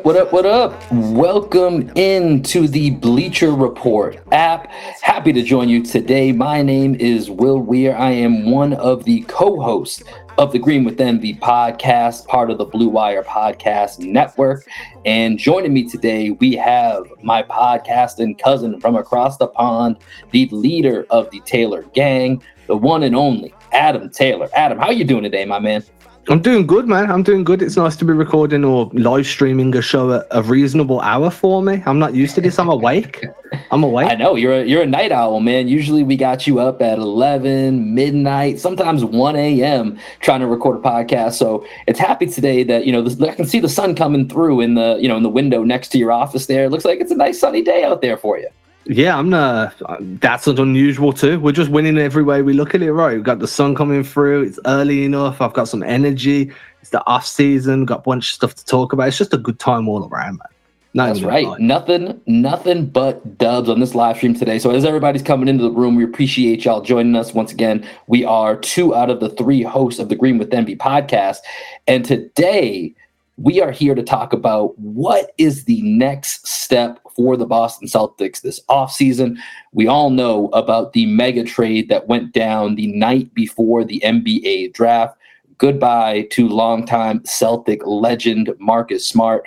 Up, what up, what up? Welcome into the Bleacher Report app. Happy to join you today. My name is Will Weir. I am one of the co hosts of the Green with Envy podcast, part of the Blue Wire Podcast Network. And joining me today, we have my podcasting cousin from across the pond, the leader of the Taylor Gang, the one and only Adam Taylor. Adam, how you doing today, my man? I'm doing good, man. I'm doing good. It's nice to be recording or live streaming a show at a reasonable hour for me. I'm not used to this. I'm awake. I'm awake. I know you're a, you're a night owl, man. Usually we got you up at 11, midnight, sometimes 1 a.m. trying to record a podcast. So it's happy today that you know this, I can see the sun coming through in the you know in the window next to your office. There, it looks like it's a nice sunny day out there for you. Yeah, I'm not. That's not unusual too. We're just winning every way we look at it. Right, we've got the sun coming through. It's early enough. I've got some energy. It's the off season. Got a bunch of stuff to talk about. It's just a good time all around, man. Not That's right. Nothing, nothing but dubs on this live stream today. So as everybody's coming into the room, we appreciate y'all joining us once again. We are two out of the three hosts of the Green with Envy podcast, and today we are here to talk about what is the next step for the Boston Celtics this offseason. We all know about the mega trade that went down the night before the NBA draft. Goodbye to longtime Celtic legend Marcus Smart.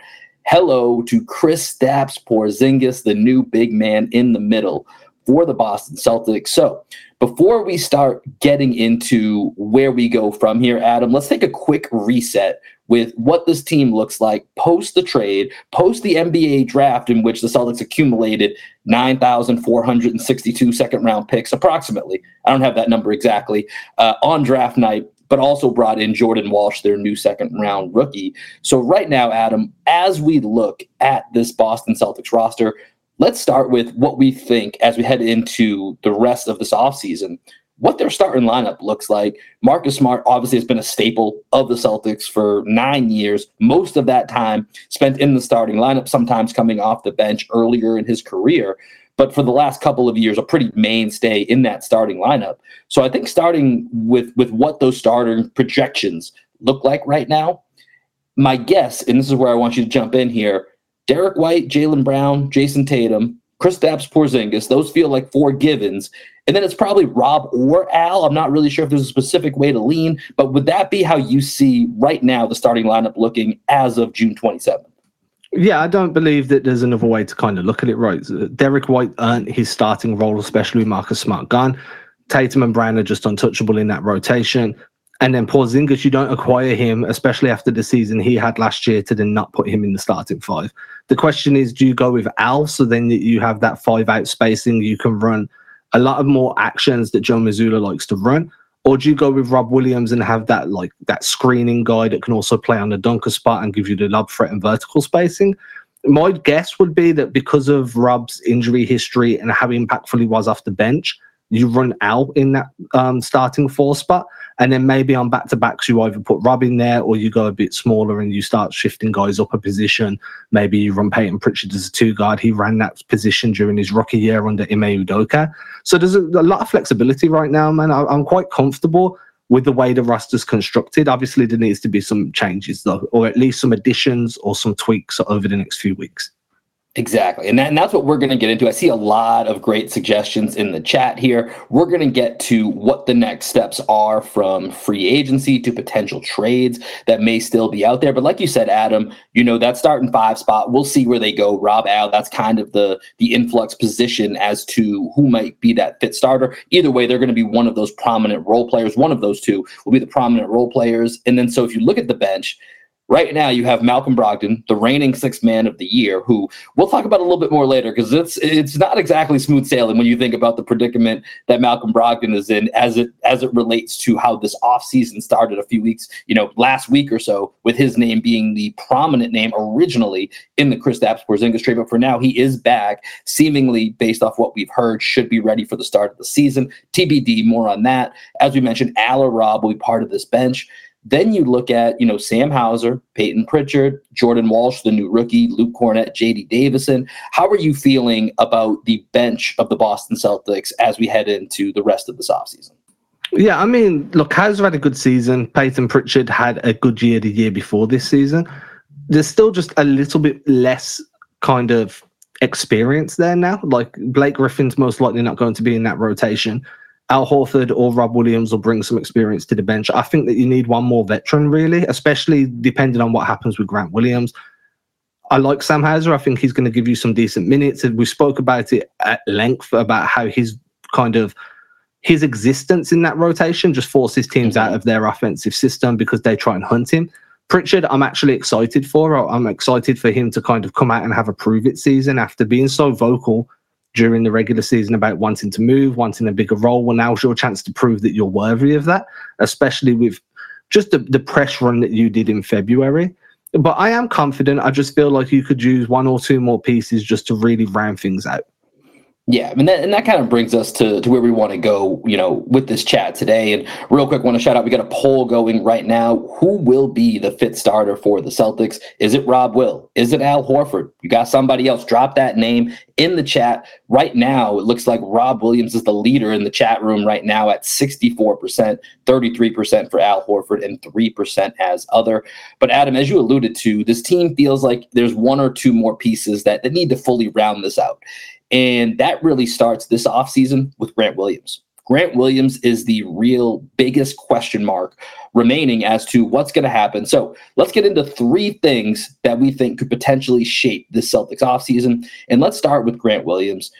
Hello to Kristaps Porzingis, the new big man in the middle for the Boston Celtics. So, before we start getting into where we go from here, Adam, let's take a quick reset with what this team looks like post the trade, post the NBA draft, in which the Celtics accumulated 9,462 second round picks, approximately. I don't have that number exactly uh, on draft night, but also brought in Jordan Walsh, their new second round rookie. So, right now, Adam, as we look at this Boston Celtics roster, let's start with what we think as we head into the rest of this offseason what their starting lineup looks like. Marcus Smart obviously has been a staple of the Celtics for nine years, most of that time spent in the starting lineup, sometimes coming off the bench earlier in his career. But for the last couple of years, a pretty mainstay in that starting lineup. So I think starting with with what those starting projections look like right now, my guess, and this is where I want you to jump in here, Derrick White, Jaylen Brown, Jayson Tatum, Kristaps Porzingis, those feel like four givens. And then it's probably Rob or Al. I'm not really sure if there's a specific way to lean, but would that be how you see right now the starting lineup looking as of June 27th? Yeah, I don't believe that there's another way to kind of look at it, right? Derrick White earned his starting role, especially with Marcus Smart gone. Tatum and Brown are just untouchable in that rotation. And then Porzingis, you don't acquire him, especially after the season he had last year, to then not put him in the starting five. The question is, do you go with Al so then you have that five out spacing you can run a lot of more actions that Joe Mazzulla likes to run? Or do you go with Rob Williams and have that like that screening guy that can also play on the dunker spot and give you the lob threat and vertical spacing? My guess would be that because of Rob's injury history and how impactful he was off the bench, you run out in that um, starting four spot. And then maybe on back to backs, you either put Rob in there or you go a bit smaller and you start shifting guys up a position. Maybe you run Payton Pritchard as a two guard. He ran that position during his rookie year under Ime Udoka. So there's a, a lot of flexibility right now, man. I, I'm quite comfortable with the way the roster's constructed. Obviously, there needs to be some changes, though, or at least some additions or some tweaks over the next few weeks. Exactly. And, that, and that's what we're going to get into. I see a lot of great suggestions in the chat here. We're going to get to what the next steps are from free agency to potential trades that may still be out there. But like you said, Adam, you know, that starting five spot, we'll see where they go. Rob Al, that's kind of the the influx position as to who might be that fit starter. Either way, they're going to be one of those prominent role players. One of those two will be the prominent role players. And then so if you look at the bench, Right now, you have Malcolm Brogdon, the reigning sixth man of the year, who we'll talk about a little bit more later because it's it's not exactly smooth sailing when you think about the predicament that Malcolm Brogdon is in as it as it relates to how this offseason started a few weeks, you know, last week or so, with his name being the prominent name originally in the Chris Kristaps Porzingis trade. But for now, he is back, seemingly based off what we've heard, should be ready for the start of the season. TBD, more on that. As we mentioned, Al or Rob will be part of this bench. Then you look at, you know, Sam Hauser, Payton Pritchard, Jordan Walsh, the new rookie, Luke Kornet, JD Davison. How are you feeling about the bench of the Boston Celtics as we head into the rest of this offseason? Yeah, I mean, look, Hauser had a good season. Payton Pritchard had a good year the year before this season. There's still just a little bit less kind of experience there now. Like Blake Griffin's most likely not going to be in that rotation. Al Horford or Rob Williams will bring some experience to the bench. I think that you need one more veteran, really, especially depending on what happens with Grant Williams. I like Sam Hauser. I think he's going to give you some decent minutes. We spoke about it at length about how his kind of his existence in that rotation just forces teams out mm-hmm. of their offensive system because they try and hunt him. Pritchard, I'm actually excited for. I'm excited for him to kind of come out and have a prove it season after being so vocal during the regular season about wanting to move, wanting a bigger role. Well, now's your chance to prove that you're worthy of that, especially with just the, the press run that you did in February. But I am confident. I just feel like you could use one or two more pieces just to really round things out. Yeah, and that and that kind of brings us to, to where we want to go, you know, with this chat today. And real quick, want to shout out, we got a poll going right now. Who will be the fit starter for the Celtics? Is it Rob Will? Is it Al Horford? You got somebody else? Drop that name in the chat. Right now, it looks like Rob Williams is the leader in the chat room right now at 64%, 33% for Al Horford, and 3% as other. But Adam, as you alluded to, this team feels like there's one or two more pieces that, that need to fully round this out. And that really starts this offseason with Grant Williams. Grant Williams is the real biggest question mark remaining as to what's going to happen. So let's get into three things that we think could potentially shape the Celtics offseason. And let's start with Grant Williams.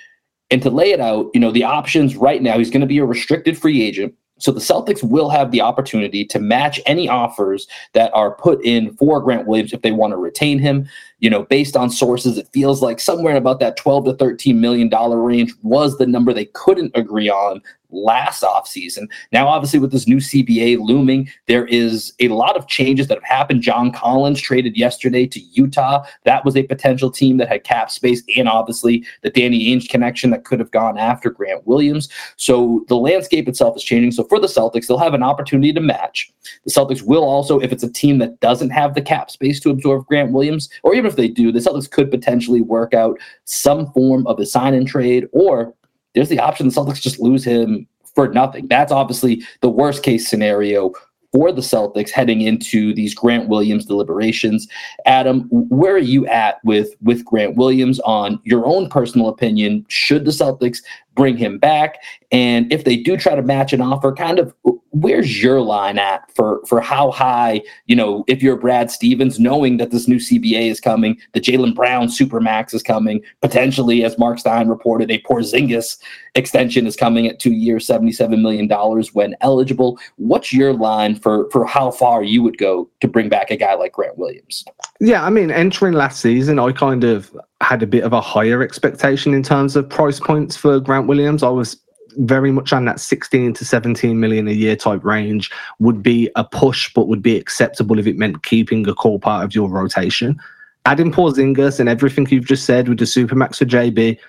And to lay it out, you know, the options right now, he's going to be a restricted free agent. So the Celtics will have the opportunity to match any offers that are put in for Grant Williams if they want to retain him. You know, based on sources, it feels like somewhere in about that 12 to 13 million dollar range was the number they couldn't agree on last offseason. Now, obviously, with this new CBA looming, there is a lot of changes that have happened. John Collins traded yesterday to Utah. That was a potential team that had cap space, and obviously the Danny Ainge connection that could have gone after Grant Williams. So the landscape itself is changing. So for the Celtics, they'll have an opportunity to match. The Celtics will also, if it's a team that doesn't have the cap space to absorb Grant Williams, or even if they do, the Celtics could potentially work out some form of a sign and trade or there's the option the Celtics just lose him for nothing. That's obviously the worst case scenario for the Celtics heading into these Grant Williams deliberations. Adam, where are you at with with Grant Williams on your own personal opinion? Should the Celtics bring him back? And if they do try to match an offer, kind of where's your line at for for how high, you know, if you're Brad Stevens, knowing that this new CBA is coming, the Jaylen Brown Supermax is coming, potentially, as Marc Stein reported, a Porzingis extension is coming at two years, $77 million when eligible. What's your line for for how far you would go to bring back a guy like Grant Williams? Yeah, I mean, entering last season, I kind of had a bit of a higher expectation in terms of price points for Grant Williams. I was very much on that 16 to 17 million a year type range would be a push, but would be acceptable if it meant keeping a core part of your rotation. Adding Porzingis and everything you've just said with the Supermax for JB,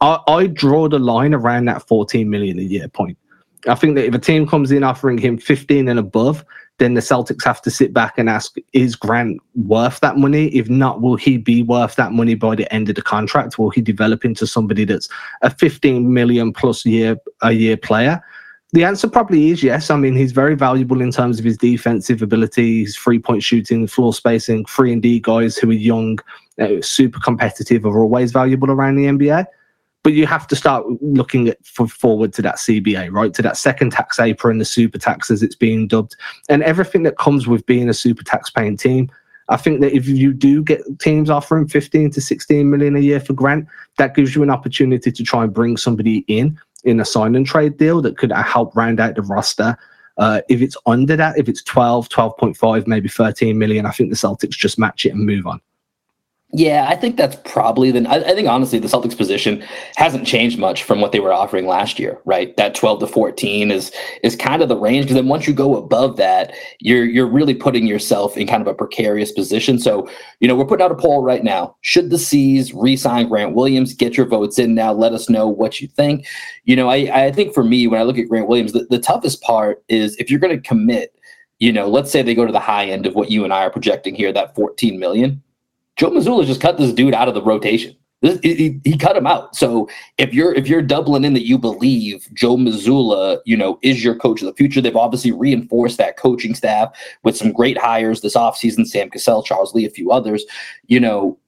I, I draw the line around that 14 million a year point. I think that if a team comes in offering him 15 and above, then the Celtics have to sit back and ask, is Grant worth that money? If not, will he be worth that money by the end of the contract? Will he develop into somebody that's a 15 million plus year a year player? The answer probably is yes. I mean, he's very valuable in terms of his defensive ability, his three point shooting, floor spacing. Three and D guys who are young, uh, super competitive, are always valuable around the NBA but you have to start looking at for forward to that CBA, right? To that second tax apron, and the super tax as it's being dubbed, and everything that comes with being a super tax paying team. I think that if you do get teams offering 15 to 16 million a year for Grant, that gives you an opportunity to try and bring somebody in in a sign and trade deal that could help round out the roster. Uh, if it's under that, if it's 12, 12.5, maybe 13 million, I think the Celtics just match it and move on. Yeah, I think that's probably the. I, think honestly, the Celtics' position hasn't changed much from what they were offering last year. Right, that twelve to fourteen is is kind of the range. Because then once you go above that, you're you're really putting yourself in kind of a precarious position. So you know, we're putting out a poll right now. Should the C's re-sign Grant Williams? Get your votes in now. Let us know what you think. You know, I I think for me, when I look at Grant Williams, the, the toughest part is if you're going to commit. You know, let's say they go to the high end of what you and I are projecting here, that 14 million Joe Mazzulla just cut this dude out of the rotation. This, he, he, cut him out. So if you're if you're doubling in that you believe Joe Mazzulla, you know, is your coach of the future, they've obviously reinforced that coaching staff with some great hires this offseason, Sam Cassell, Charles Lee, a few others. You know,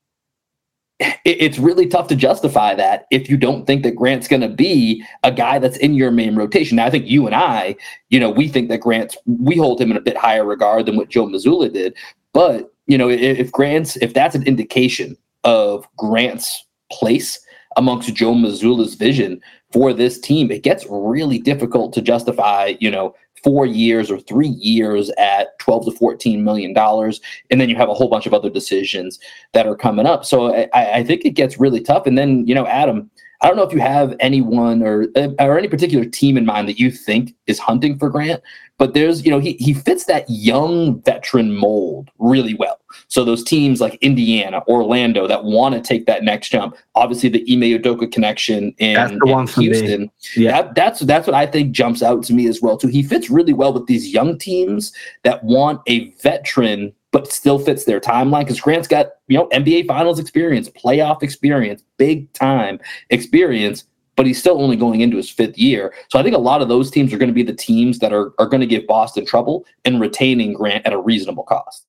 it, it's really tough to justify that if you don't think that Grant's going to be a guy that's in your main rotation. Now, I think you and I, you know, we think that Grant's we hold him in a bit higher regard than what Joe Mazzulla did, but you know, if, Grant's if that's an indication of Grant's place amongst Joe Mazzulla's vision for this team, it gets really difficult to justify, you know, four years or three years at 12 to 14 million dollars. And then you have a whole bunch of other decisions that are coming up. So I, I think it gets really tough. And then, you know, Adam, I don't know if you have anyone or uh, or any particular team in mind that you think is hunting for Grant, but there's you know he he fits that young veteran mold really well. So those teams like Indiana, Orlando that want to take that next jump. Obviously, the Ime Udoka connection in, in Houston. Yeah, that, that's that's what I think jumps out to me as well too. He fits really well with these young teams that want a veteran but still fits their timeline because Grant's got, you know, NBA finals experience, playoff experience, big time experience, but he's still only going into his fifth year. So I think a lot of those teams are going to be the teams that are, are going to give Boston trouble in retaining Grant at a reasonable cost.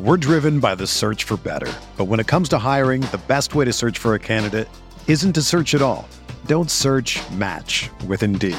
We're driven by the search for better. But when it comes to hiring, the best way to search for a candidate isn't to search at all. Don't search match with Indeed.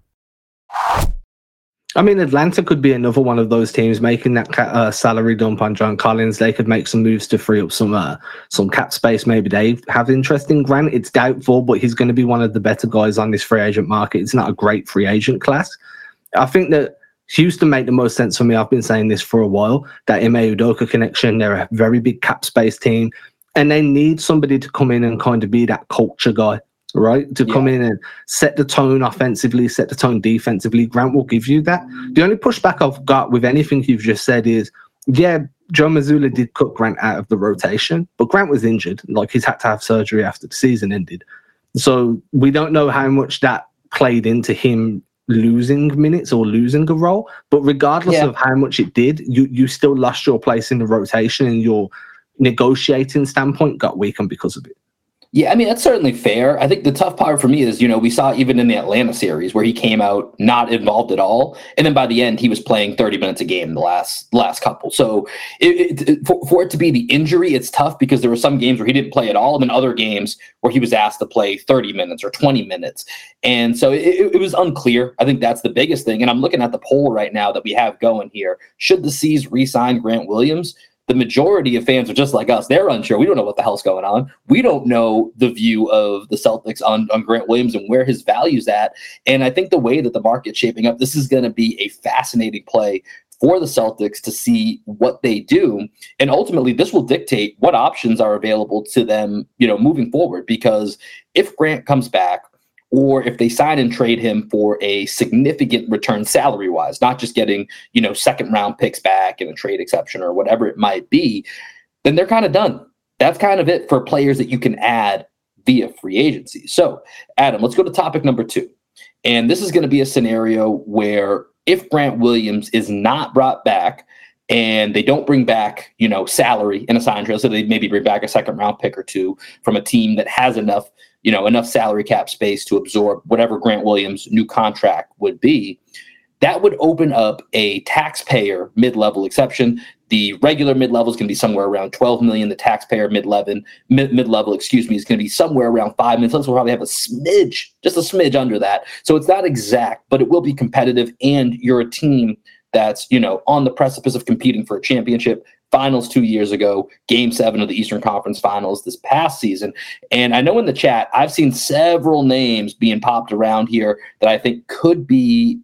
I mean, Atlanta could be another one of those teams making that uh, salary dump on John Collins. They could make some moves to free up some uh, some cap space. Maybe they have interest in Grant. It's doubtful, but he's going to be one of the better guys on this free agent market. It's not a great free agent class. I think that Houston make the most sense for me. I've been saying this for a while. That Ime Udoka connection. They're a very big cap space team. and they need somebody to come in and kind of be that culture guy, right? To come Yeah. in and set the tone offensively, set the tone defensively. Grant will give you that. The only pushback I've got with anything you've just said is, yeah, Joe Mazzulla did cut Grant out of the rotation, but Grant was injured. Like he's had to have surgery after the season ended. So we don't know how much that played into him losing minutes or losing a role. But regardless Yeah. of how much it did, you you still lost your place in the rotation and your negotiating standpoint got weakened because of it. Yeah, I mean that's certainly fair. I think the tough part for me is, you know, we saw even in the Atlanta series where he came out not involved at all, and then by the end he was playing 30 minutes a game the last last couple. So it, it, for, for it to be the injury, it's tough because there were some games where he didn't play at all, and then other games where he was asked to play 30 minutes or 20 minutes, and so it, it- was unclear. I think that's the biggest thing. And I'm looking at the poll right now that we have going here. Should the C's re-sign Grant Williams? The majority of fans are just like us. They're unsure. We don't know what the hell's going on. We don't know the view of the Celtics on, on Grant Williams and where his value's at. And I think the way that the market's shaping up, this is going to be a fascinating play for the Celtics to see what they do. And ultimately, this will dictate what options are available to them, you know, moving forward. Because if Grant comes back, or if they sign and trade him for a significant return salary wise, not just getting, you know, second round picks back and a trade exception or whatever it might be, then they're kind of done. That's kind of it for players that you can add via free agency. So, Adam, let's go to topic number two. And this is going to be a scenario where if Grant Williams is not brought back and they don't bring back, you know, salary in a sign trail, so they maybe bring back a second round pick or two from a team that has enough you know, enough salary cap space to absorb whatever Grant Williams' new contract would be, that would open up a taxpayer mid-level exception. The regular mid-level is going to be somewhere around 12 million. The taxpayer mid-level, mid- mid-level, excuse me, is going to be somewhere around five million. So we'll probably have a smidge, just a smidge under that. So it's not exact, but it will be competitive. And you're a team that's you know on the precipice of competing for a championship finals two years ago, game seven of the Eastern Conference finals this past season. And I know in the chat, I've seen several names being popped around here that I think could be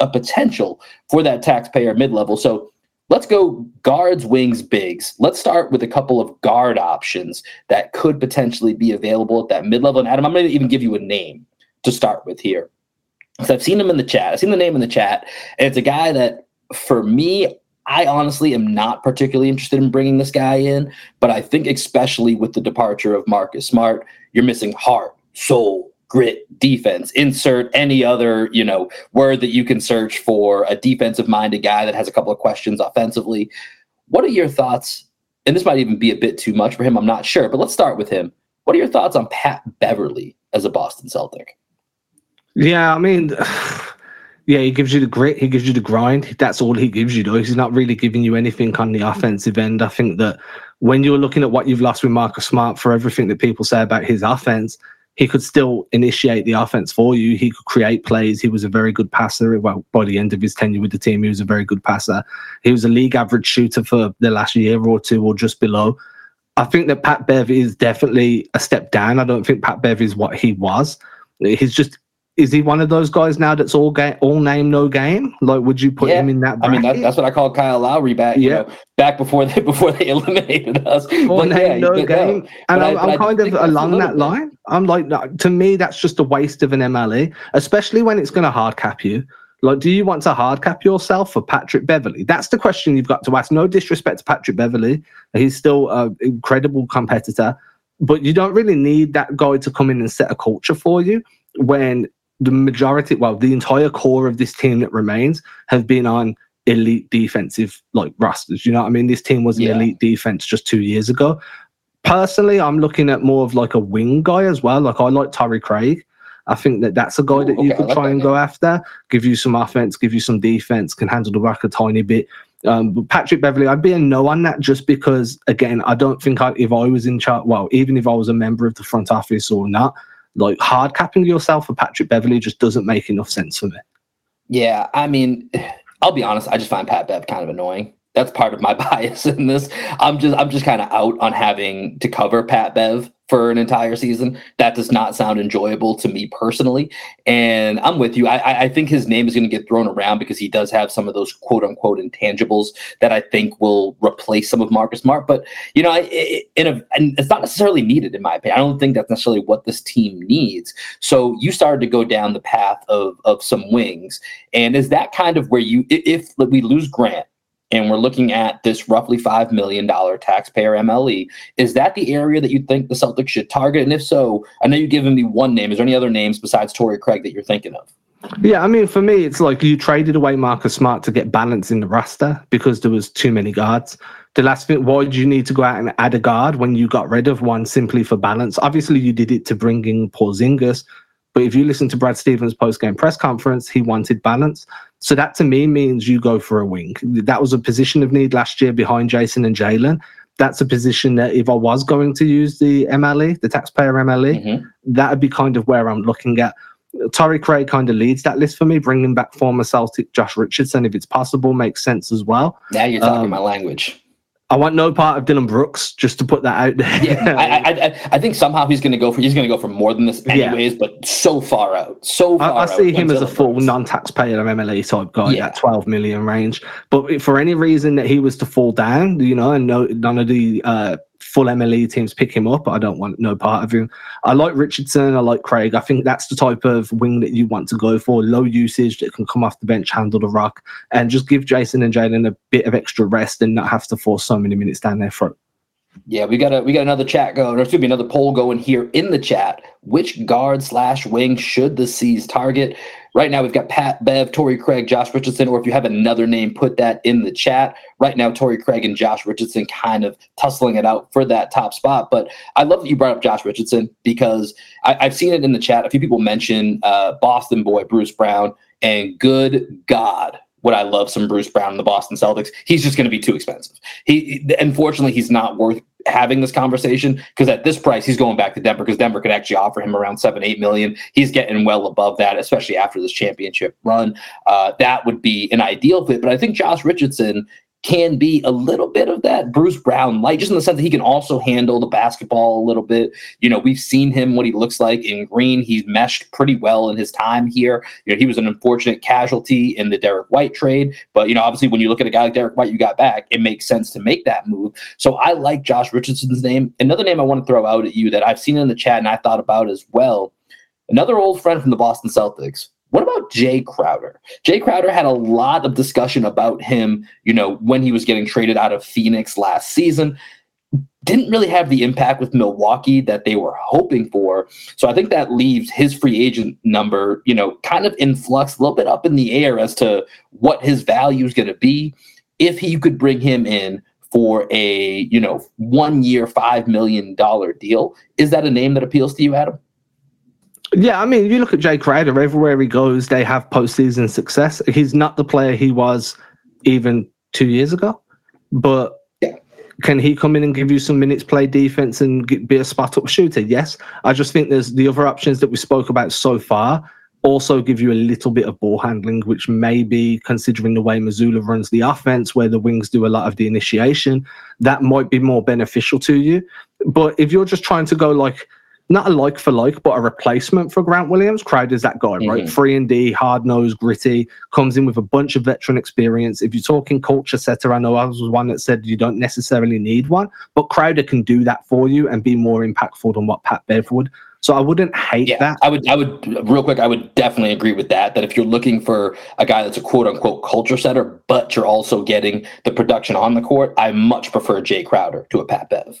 a potential for that taxpayer mid level. So let's go guards, wings, bigs. Let's start with a couple of guard options that could potentially be available at that mid level. And Adam, I'm going to even give you a name to start with here. Because I've seen him in the chat. I've seen the name in the chat. And it's a guy that, for me, I honestly am not particularly interested in bringing this guy in, but I think especially with the departure of Marcus Smart, you're missing heart, soul, grit, defense. Insert any other, you know, word that you can search for a defensive minded guy that has a couple of questions offensively. What are your thoughts? And this might even be a bit too much for him, I'm not sure, but let's start with him. What are your thoughts on Pat Beverley as a Boston Celtic? Yeah, I mean, yeah, he gives you the grit, he gives you the grind. That's all he gives you, though. He's not really giving you anything on the offensive end. I think that when you're looking at what you've lost with Marcus Smart for everything that people say about his offense, he could still initiate the offense for you. He could create plays. He was a very good passer. Well, by the end of his tenure with the team, he was a very good passer. He was a league average shooter for the last year or two or just below. I think that Pat Bev is definitely a step down. I don't think Pat Bev is what he was. He's just is he one of those guys now that's all game, all name, no game? Like, would you put Yeah. him in that? I mean, that, that's what I call Kyle Lowry back, you Yeah. know, back before they before they eliminated us. all But name, yeah, no game. and But I- I'm, but I'm kind of along that bit. line. I'm like, to me, that's just a waste of an MLE, especially when it's going to hard cap you. Like, do you want to hard cap yourself for Patrick Beverley? That's the question you've got to ask. No disrespect to Patrick Beverley, he's still an incredible competitor, but you don't really need that guy to come in and set a culture for you when the majority, well, the entire core of this team that remains have been on elite defensive like rosters. You know what I mean? This team was an Yeah. elite defense just two years ago. Personally, I'm looking at more of like a wing guy as well. Like I like Torrey Craig. I think that that's a guy Ooh, that you okay, could try that and go after, give you some offense, give you some defense, can handle the rock a tiny bit. Um, but Patrick Beverley, I'd be a no on that just because, again, I don't think I, if I was in charge, well, even if I was a member of the front office or not, like hard capping yourself for Patrick Beverley just doesn't make enough sense for me. Yeah, I mean, I'll be honest. I just find Pat Bev kind of annoying. That's part of my bias in this. I'm just I'm just kind of out on having to cover Pat Bev for an entire season. That does not sound enjoyable to me personally. And I'm with you. I, I think his name is going to get thrown around because he does have some of those quote unquote intangibles that I think will replace some of Marcus Smart. But you know, a, and it's not necessarily needed in my opinion. I don't think that's necessarily what this team needs. So you started to go down the path of of some wings, and is that kind of where you if we lose Grant and we're looking at this roughly $5 million taxpayer MLE, is that the area that you think the Celtics should target? And if so, I know you've given me one name. Is there any other names besides Torrey Craig that you're thinking of? Yeah, I mean, for me, it's like you traded away Marcus Smart to get balance in the roster because there was too many guards. The last thing, why did you need to go out and add a guard when you got rid of one simply for balance? Obviously, you did it to bring in Porzingis, but if you listen to Brad Stevens' post-game press conference, he wanted balance. So that to me means you go for a wing. That was a position of need last year behind Jayson and Jaylen. That's a position that if I was going to use the MLE, the taxpayer MLE, mm-hmm. that would be kind of where I'm looking at. Torrey Craig kind of leads that list for me, bringing back former Celtic Josh Richardson, if it's possible, makes sense as well. Now you're talking um, my language. I want no part of Dillon Brooks, just to put that out there. yeah, I, I, I think somehow he's going to go for he's going to go for more than this, anyways. Yeah. But so far out, so far. I, I see him as a full Brooks. non-taxpayer MLE type guy, yeah. that twelve million range. But for any reason that he was to fall down, you know, and no, none of the uh, full MLE teams pick him up. I don't want no part of him. I like Richardson. I like Craig. I think that's the type of wing that you want to go for. Low usage that can come off the bench, handle the rock, and just give Jayson and Jaylen a bit of extra rest and not have to force so many minutes down their throat. Yeah, we got a we got another chat going. There's gonna be another poll going here in the chat. Which guard slash wing should the C's target? Right now, we've got Pat Bev, Torrey Craig, Josh Richardson, or if you have another name, put that in the chat. Right now, Torrey Craig and Josh Richardson kind of tussling it out for that top spot. But I love that you brought up Josh Richardson because I, have seen it in the chat. A few people mention uh, Boston boy Bruce Brown, and good God, would I love some Bruce Brown in the Boston Celtics? He's just going to be too expensive. He unfortunately he's not worth having this conversation because at this price he's going back to Denver because Denver could actually offer him around seven eight million. He's getting well above that, especially after this championship run. Uh, that would be an ideal fit. But I think Josh Richardson can be a little bit of that Bruce Brown light, just in the sense that he can also handle the basketball a little bit. You know, we've seen him what he looks like in green. He's meshed pretty well in his time here. You know, he was an unfortunate casualty in the Derrick White trade, but you know, obviously when you look at a guy like Derrick White, you got back, it makes sense to make that move. So I like Josh Richardson's name. Another name I want to throw out at you that I've seen in the chat and I thought about as well. Another old friend from the Boston Celtics, what about Jae Crowder? Jae Crowder had a lot of discussion about him, you know, when he was getting traded out of Phoenix last season. Didn't really have the impact with Milwaukee that they were hoping for. So I think that leaves his free agent number, you know, kind of in flux, a little bit up in the air as to what his value is going to be. If he could bring him in for a, you know, one year, $5 million deal, is that a name that appeals to you, Adam? Yeah, I mean, you look at Jae Crowder, everywhere he goes, they have postseason success. He's not the player he was even two years ago, but can he come in and give you some minutes, play defense, and get, be a spot up shooter? Yes. I just think there's the other options that we spoke about so far also give you a little bit of ball handling, which may be considering the way Mazzulla runs the offense, where the wings do a lot of the initiation, that might be more beneficial to you. But if you're just trying to go like not a like for like, but a replacement for Grant Williams. Crowder's that guy, mm-hmm. right? Free and D, hard nosed, gritty, comes in with a bunch of veteran experience. If you're talking culture setter, I know I was one that said you don't necessarily need one, but Crowder can do that for you and be more impactful than what Pat Bev would. So I wouldn't hate yeah, that. I would, I would, real quick, I would definitely agree with that. That if you're looking for a guy that's a quote unquote culture setter, but you're also getting the production on the court, I much prefer Jae Crowder to a Pat Bev.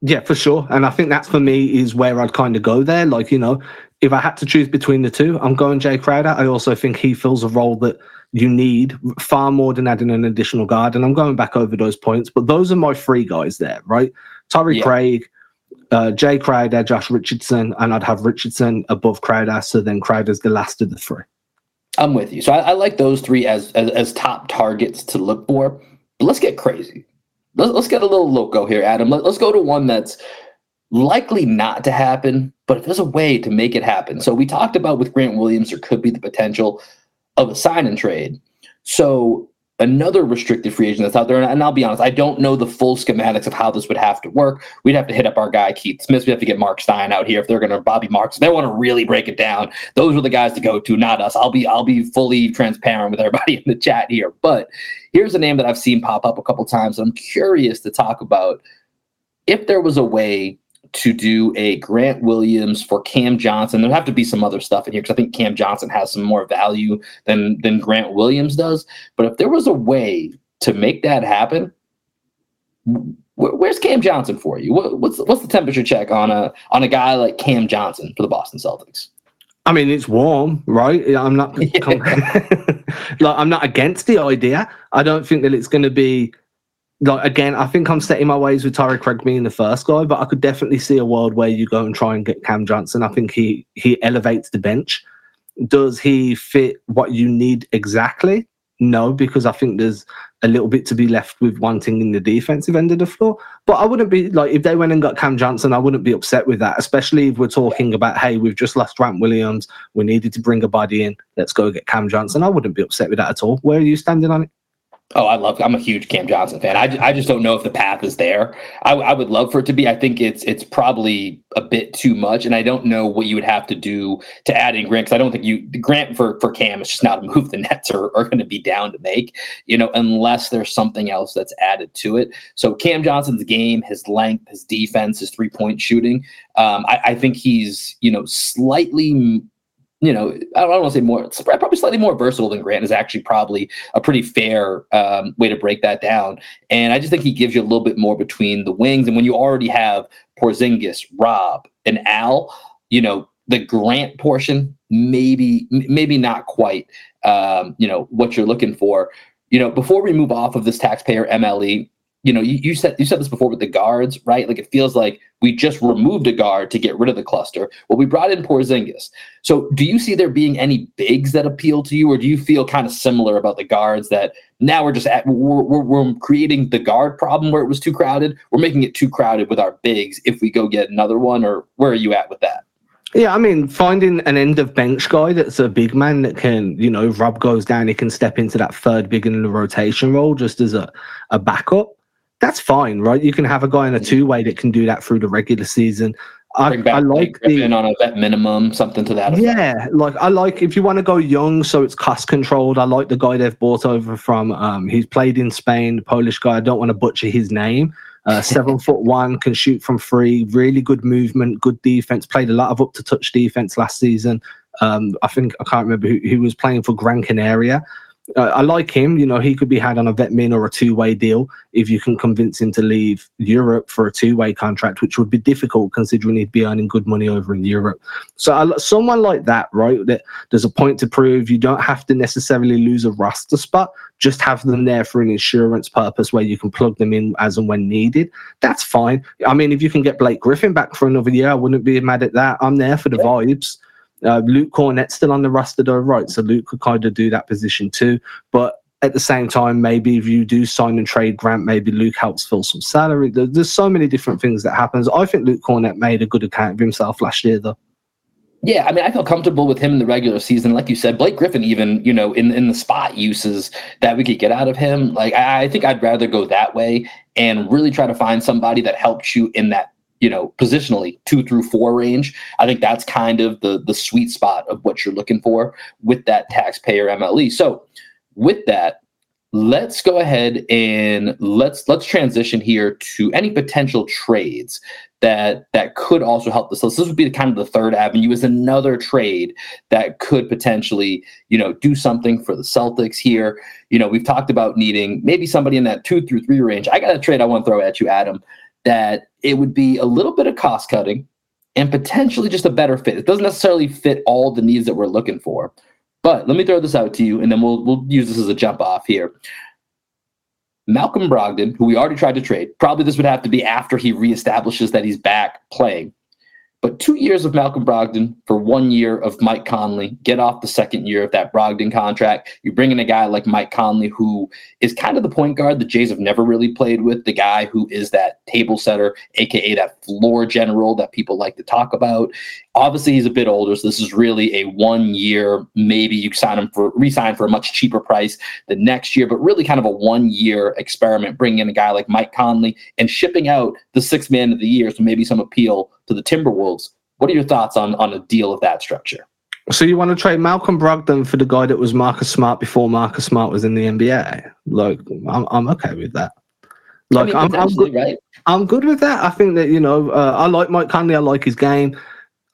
Yeah, for sure. And I think that's for me is where I'd kind of go there. Like, you know, if I had to choose between the two, I'm going Jae Crowder. I also think he fills a role that you need far more than adding an additional guard. And I'm going back over those points, but those are my three guys there, right? Torrey yeah. Craig, uh, Jae Crowder, Josh Richardson, and I'd have Richardson above Crowder. So then Crowder's the last of the three. I'm with you. So I, I like those three as, as, as top targets to look for. But let's get crazy let's, let's get a little loco here, Adam. Let, let's go to one that's likely not to happen, but if there's a way to make it happen. So we talked about with Grant Williams, there could be the potential of a sign and trade. So another restricted free agent that's out there. And, I'll be honest, I don't know the full schematics of how this would have to work. We'd have to hit up our guy Keith Smith. We have to get Marc Stein out here if they're going to Bobby Marks. If they want to really break it down, those are the guys to go to, not us. I'll be I'll be fully transparent with everybody in the chat here. But here's a name that I've seen pop up a couple times. I'm curious to talk about if there was a way to do a Grant Williams for Cam Johnson. There'd have to be some other stuff in here because I think Cam Johnson has some more value than than Grant Williams does. But if there was a way to make that happen, where's Cam Johnson for you? what's what's the temperature check on a on a guy like Cam Johnson for the Boston Celtics? I mean, it's warm, right? I'm not like I'm not against the idea. I don't think that it's going to be like again, I think I'm setting my ways with Torrey Craig being the first guy, but I could definitely see a world where you go and try and get Cam Johnson. I think he he elevates the bench. Does he fit what you need exactly? No, because I think there's a little bit to be left with wanting in the defensive end of the floor. But I wouldn't be like if they went and got Cam Johnson, I wouldn't be upset with that, especially if we're talking about hey, we've just lost Grant Williams, we needed to bring a body in, let's go get Cam Johnson. I wouldn't be upset with that at all. Where are you standing on it? Oh, I love. I'm a huge Cam Johnson fan. I, I just don't know if the path is there. I, I would love for it to be. I think it's it's probably a bit too much, and I don't know what you would have to do to add in Grant because I don't think you Grant for for Cam is just not a move the Nets are, are going to be down to make. You know, unless there's something else that's added to it. So Cam Johnson's game, his length, his defense, his three point shooting. Um, I, I think he's you know slightly you know, I don't, want to say more, probably slightly more versatile than Grant is actually probably a pretty fair um, way to break that down. And I just think he gives you a little bit more between the wings. And when you already have Porzingis, Rob, and Al, you know, the Grant portion, maybe, maybe not quite, um, you know, what you're looking for. You know, before we move off of this taxpayer MLE, you know, you, you said you said this before with the guards, right? Like it feels like we just removed a guard to get rid of the cluster. Well, we brought in Porzingis. So, do you see there being any bigs that appeal to you, or do you feel kind of similar about the guards that now we're just at we're, we're, we're creating the guard problem where it was too crowded? We're making it too crowded with our bigs if we go get another one, or where are you at with that? Yeah, I mean, finding an end of bench guy that's a big man that can, you know, Rob goes down, he can step into that third big in the rotation role just as a, a backup that's fine, right? You can have a guy in a two way that can do that through the regular season. I, I like the on a vet minimum, something to that. Effect. Yeah, like I like if you want to go young, so it's cost controlled. I like the guy they've bought over from. Um, he's played in Spain, Polish guy. I don't want to butcher his name. Uh, seven foot one, can shoot from three. Really good movement, good defense. Played a lot of up to touch defense last season. Um, I think I can't remember who, who was playing for Gran Canaria uh, I like him. You know, he could be had on a vet min or a two way deal if you can convince him to leave Europe for a two way contract, which would be difficult considering he'd be earning good money over in Europe. So, uh, someone like that, right? That there's a point to prove. You don't have to necessarily lose a roster spot. Just have them there for an insurance purpose where you can plug them in as and when needed. That's fine. I mean, if you can get Blake Griffin back for another year, I wouldn't be mad at that. I'm there for the vibes. Uh, Luke Kornet's still on the roster though, right? So Luke could kind of do that position too. But at the same time, maybe if you do sign and trade Grant, maybe Luke helps fill some salary. there's so many different things that happens. I think Luke Kornet made a good account of himself last year, though. Yeah, I mean, I feel comfortable with him in the regular season. Like you said, Blake Griffin, even you know, in in the spot uses that we could get out of him. Like I, I think I'd rather go that way and really try to find somebody that helps you in that you know positionally two through four range. I think that's kind of the the sweet spot of what you're looking for with that taxpayer MLE. So with that, let's go ahead and let's let's transition here to any potential trades that that could also help this list. This would be the kind of the third avenue is another trade that could potentially, you know, do something for the Celtics here. You know, we've talked about needing maybe somebody in that two through three range. I got a trade I want to throw at you, Adam, that it would be a little bit of cost cutting and potentially just a better fit. It doesn't necessarily fit all the needs that we're looking for. But let me throw this out to you, and then we'll we'll use this as a jump off here. Malcolm Brogdon, who we already tried to trade, probably this would have to be after he reestablishes that he's back playing. But two years of Malcolm Brogdon for one year of Mike Conley, get off the second year of that Brogdon contract. You bring in a guy like Mike Conley, who is kind of the point guard the Jays have never really played with, the guy who is that table setter, aka that floor general that people like to talk about. Obviously, he's a bit older, so this is really a one year. Maybe you sign him for resign for a much cheaper price the next year, but really kind of a one year experiment, bringing in a guy like Mike Conley and shipping out the sixth man of the year, so maybe some appeal to the Timberwolves. What are your thoughts on on a deal of that structure? So you want to trade Malcolm Brogdon for the guy that was Marcus Smart before Marcus Smart was in the NBA? Like, I'm I'm okay with that. Like, I am I'm, I'm good. Right? I'm good with that. I think that you know, uh, I like Mike Conley. I like his game.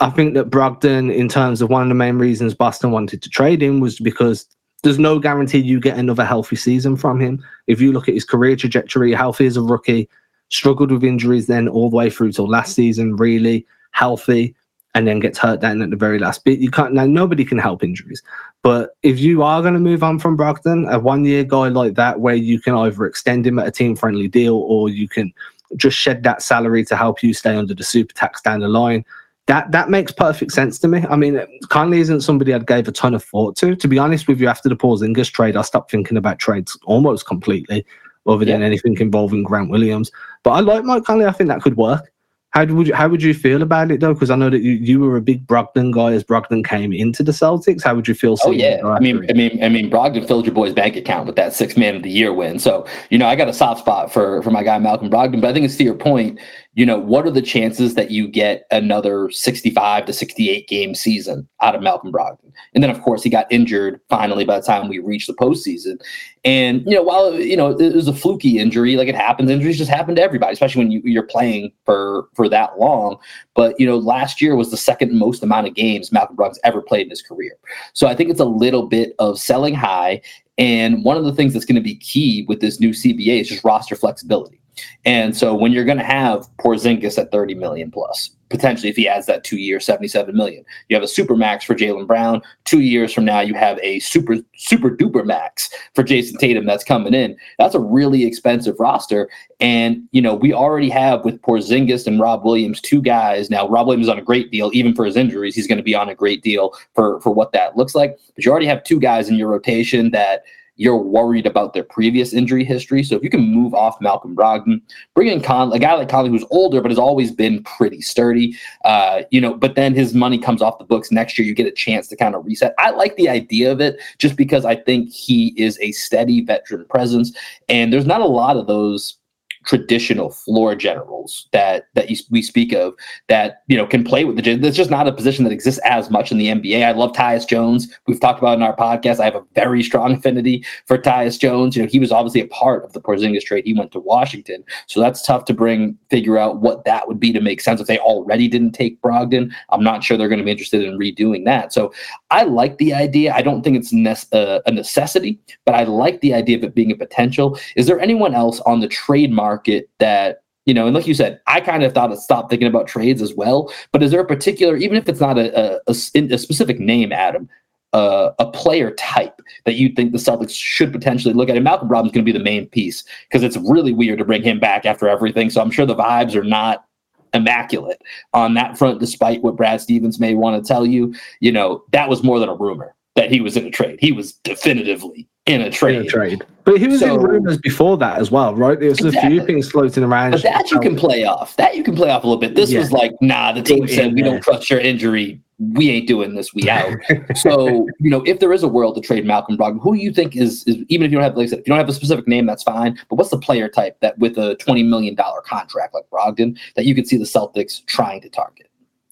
I think that Brogdon, in terms of one of the main reasons Boston wanted to trade him, was because there's no guarantee you get another healthy season from him. If you look at his career trajectory, healthy as a rookie, struggled with injuries then all the way through till last season, really healthy, and then gets hurt down at the very last bit. You can't now nobody can help injuries. But if you are going to move on from Brogdon, a one year guy like that, where you can either extend him at a team friendly deal or you can just shed that salary to help you stay under the super tax down the line. That that makes perfect sense to me. I mean, Conley isn't somebody I'd gave a ton of thought to. To be honest with you, after the Porzingis trade, I stopped thinking about trades almost completely other than yeah. anything involving Grant Williams. But I like Mike Conley. I think that could work. How would you, how would you feel about it though? Because I know that you, you were a big Brogdon guy as Brogdon came into the Celtics. How would you feel? Oh yeah, I mean, I mean, I mean, Brogdon filled your boy's bank account with that six man of the year win. So you know, I got a soft spot for for my guy Malcolm Brogdon. But I think it's to your point you know, what are the chances that you get another 65 to 68 game season out of Malcolm Brogdon? And then, of course, he got injured finally by the time we reached the postseason. And, you know, while, you know, it was a fluky injury, like it happens, injuries just happen to everybody, especially when you, you're playing for, for that long. But, you know, last year was the second most amount of games Malcolm Brogdon's ever played in his career. So I think it's a little bit of selling high. And one of the things that's going to be key with this new CBA is just roster flexibility. And so when you're going to have Porzingis at 30 million plus, potentially if he adds that two year 77 million, you have a super max for Jaylen Brown. Two years from now, you have a super super duper max for Jayson Tatum that's coming in. That's a really expensive roster. And you know we already have with Porzingis and Rob Williams two guys now. Rob Williams on a great deal, even for his injuries. He's going to be on a great deal for for what that looks like. But you already have two guys in your rotation that you're worried about their previous injury history. So if you can move off Malcolm Brogdon, bring in Con, a guy like Conley who's older but has always been pretty sturdy, uh, you know, but then his money comes off the books next year. You get a chance to kind of reset. I like the idea of it just because I think he is a steady veteran presence, and there's not a lot of those traditional floor generals that that you, we speak of that you know can play with the That's just not a position that exists as much in the NBA. I love Tyus Jones. We've talked about in our podcast. I have a very strong affinity for Tyus Jones. You know, he was obviously a part of the Porzingis trade. He went to Washington, so that's tough to bring figure out what that would be to make sense if they already didn't take Brogdon. I'm not sure they're going to be interested in redoing that. So I like the idea. I don't think it's ne- uh, a necessity, but I like the idea of it being a potential. Is there anyone else on the trade market? that you know, and like you said, I kind of thought to stop thinking about trades as well. But is there a particular, even if it's not a a, a, specific name, Adam, uh, a player type that you think the Celtics should potentially look at? And Malcolm Brogdon's going to be the main piece because it's really weird to bring him back after everything. So I'm sure the vibes are not immaculate on that front, despite what Brad Stevens may want to tell you. You know, that was more than a rumor that he was in a trade. He was definitively in a trade. In a trade. But he was So- in rumors before that as well, right? There's a Exactly. few things floating around. But that you can play off. That you can play off a little bit. This Yeah. was like, nah, the team said we there. don't trust your injury. We ain't doing this. We out. so, you know, if there is a world to trade Malcolm Brogdon, who do you think is, is even if you don't have, like I said, if you don't have a specific name, that's fine. But what's the player type that with a $20 million contract like Brogdon that you could see the Celtics trying to target?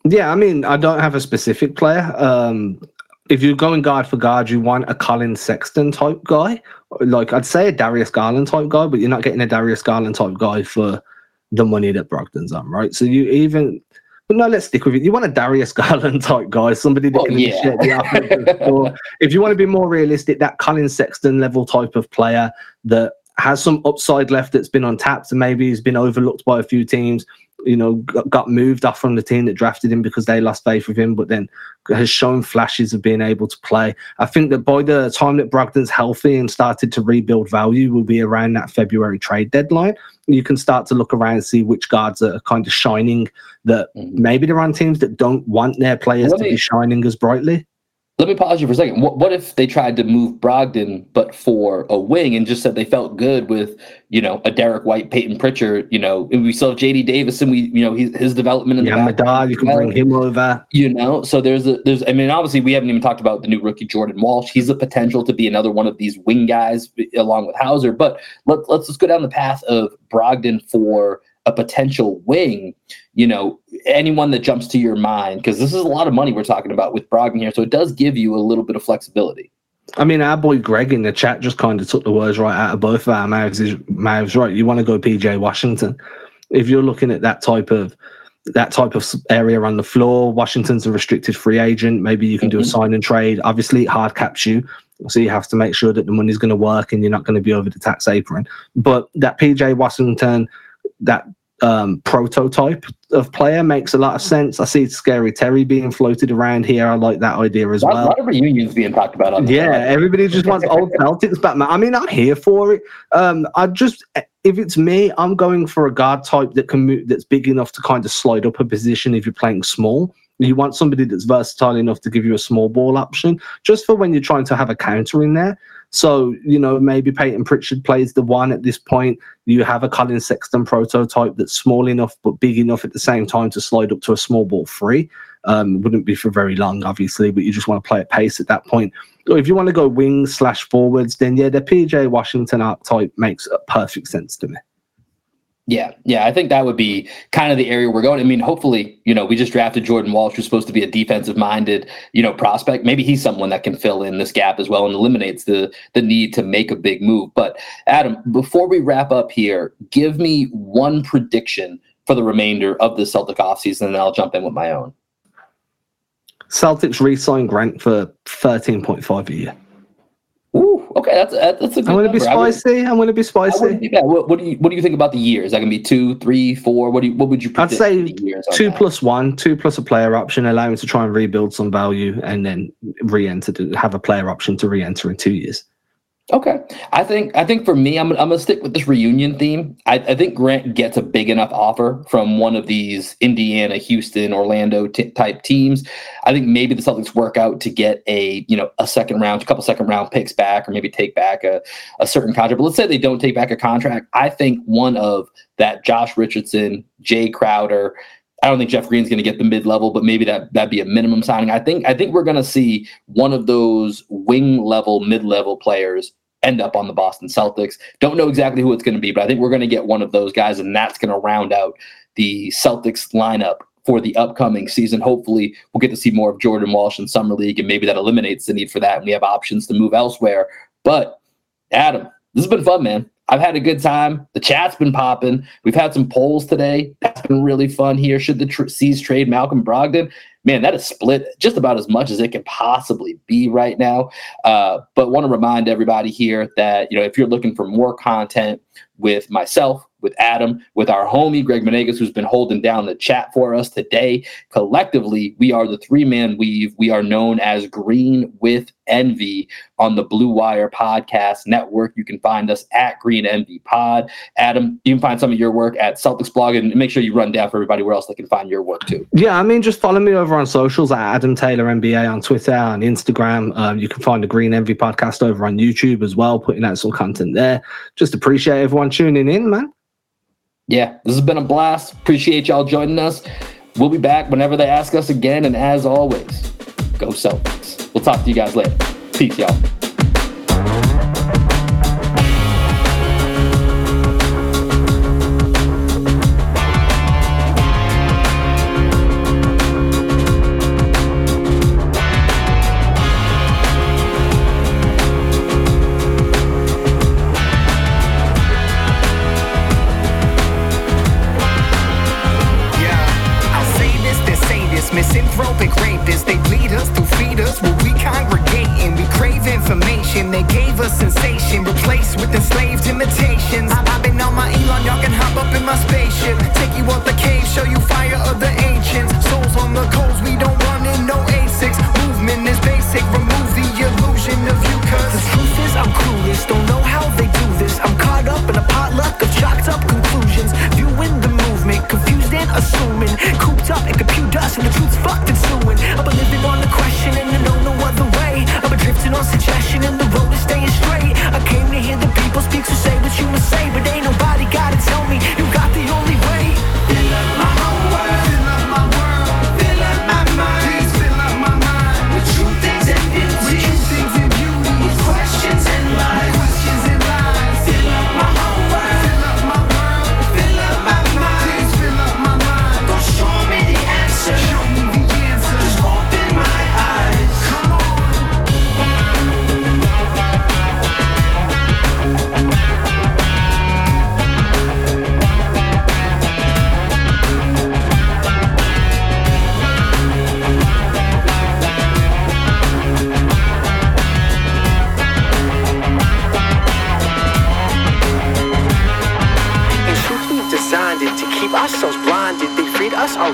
Yeah, I mean, I don't have a specific player. Um, if you're going guard for guard, you want a Collin Sexton type guy. Like I'd say a Darius Garland type guy, but you're not getting a Darius Garland type guy for the money that Brogdon's on, right? So you even but no, let's stick with it. You want a Darius Garland type guy, somebody that Well, can yeah. initiate the offensive score. If you want to be more realistic, that Collin Sexton level type of player that has some upside left that's been untapped and maybe has been overlooked by a few teams you know, got, moved off from the team that drafted him because they lost faith with him, but then has shown flashes of being able to play. I think that by the time that Brogdon's healthy and started to rebuild value, will be around that February trade deadline. You can start to look around and see which guards are kind of shining. That Mhm. maybe they're on teams that don't want their players to be shining as brightly. Let me pause you for a second. What, what if they tried to move Brogdon, but for a wing, and just said they felt good with, you know, a Derrick White, Payton Pritchard, you know, we still have JD Davison, and we, you know, his, his development in the Yeah, background Madar, you can bring him over. You know, so there's a there's I mean, obviously we haven't even talked about the new rookie Jordan Walsh. He's a potential to be another one of these wing guys along with Hauser. But let, let's just go down the path of Brogdon for a potential wing. You know, anyone that jumps to your mind, because this is a lot of money we're talking about with Brogdon here. So it does give you a little bit of flexibility. I mean, our boy Greg in the chat just kind of took the words right out of both of our mouths. Is mouths right? You want to go PJ Washington? If you're looking at that type of that type of area on the floor, Washington's a restricted free agent. Maybe you can do a Mhm. sign and trade. Obviously, it hard caps you, so you have to make sure that the money's going to work and you're not going to be over the tax apron. But that PJ Washington, that um, prototype of player makes a lot of sense. I see Scary Terry being floated around here. I like that idea as A lot, well. of reunions being talked about on the Yeah, everybody just wants old Celtics Batman. I mean, I'm here for it. Um, I just, if it's me, I'm going for a guard type that can move, that's big enough to kind of slide up a position if you're playing small. You want somebody that's versatile enough to give you a small ball option, just for when you're trying to have a counter in there. So, you know, maybe Payton Pritchard plays the one at this point. You have a Collin Sexton prototype that's small enough but big enough at the same time to slide up to a small ball free. Um, wouldn't be for very long, obviously, but you just want to play at pace at that point. Or if you want to go wings slash forwards, then yeah, the PJ Washington archetype makes perfect sense to me. Yeah, yeah, I think that would be kind of the area we're going. I mean, hopefully, you know, we just drafted Jordan Walsh, who's supposed to be a defensive-minded, you know, prospect. Maybe he's someone that can fill in this gap as well and eliminates the the need to make a big move. But Adam, before we wrap up here, give me one prediction for the remainder of the Celtic offseason, and I'll jump in with my own. Celtics re-sign Grant for thirteen point five a year. Okay, that's that- that's a good. I'm going to be number. I would- spicy. I'm to be spicy. be. What, what do you what do you think about the years? Is that gonna be two, three, four? What do you what would you I'd say two plus one, two plus a player option, allow him to try and rebuild some value, and then re-enter to have a player option to re-enter in two years. Okay, I think I think for me, I'm I'm gonna stick with this reunion theme. I, I think Grant gets a big enough offer from one of these Indiana, Houston, Orlando t- type teams. I think maybe the Celtics work out to get a you know a second round, a couple second round picks back, or maybe take back a, a certain contract. But let's say they don't take back a contract. I think one of that Josh Richardson, Jae Crowder. I don't think Jeff Green's going to get the mid level, but maybe that that'd be a minimum signing. I think I think we're going to see one of those wing level, mid level players end up on the Boston Celtics. Don't know exactly who it's going to be, but I think we're going to get one of those guys, and that's going to round out the Celtics lineup for the upcoming season. Hopefully, we'll get to see more of Jordan Walsh in summer league, and maybe that eliminates the need for that, and we have options to move elsewhere. But Adam, this has been fun, man. I've had a good time. The chat's been popping. We've had some polls today. That's been really fun here. Should the tr- C's trade Malcolm Brogdon? Man, that is split just about as much as it can possibly be right now. Uh, but want to remind everybody here that you know if you're looking for more content with myself, with Adam, with our homie Greg Menegas, who's been holding down the chat for us today. Collectively, we are the three man weave. We are known as Green with Envy on the Blue Wire Podcast Network. You can find us at Green Envy Pod. Adam, you can find some of your work at Celtics Blog and make sure you run down for everybody where else they can find your work too. Yeah, I mean, just follow me over on socials at Adam Taylor NBA on Twitter, and Instagram. Um, you can find the Green Envy Podcast over on YouTube as well, putting out some content there. Just appreciate everyone tuning in, man. Yeah, this has been a blast. Appreciate y'all joining us. We'll be back whenever they ask us again. And as always, go Celtics. We'll talk to you guys later. Peace, y'all.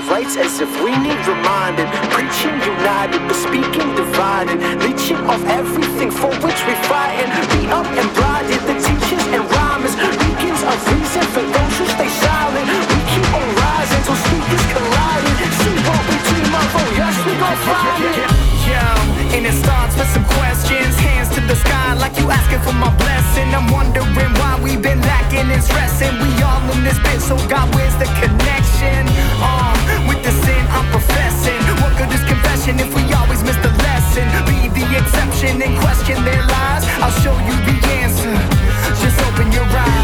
Rights as if we need reminded. Preaching united, but speaking divided. Leeching off everything for which we fighting. Beat up and blinded the teachers and rhymers. Beacons of reason for those who stay silent. We keep on rising till speakers colliding. See what we dream of, oh yes, we gon' find it. Yo, and it starts with some questions. Hands to the sky like you asking for my blessing. I'm wondering why we've been lacking and stressing. We all in this bit, so God, where's the connection? Uh, confession if we always miss the lesson? Be the exception and question their lies. I'll show you the answer. Just open your eyes.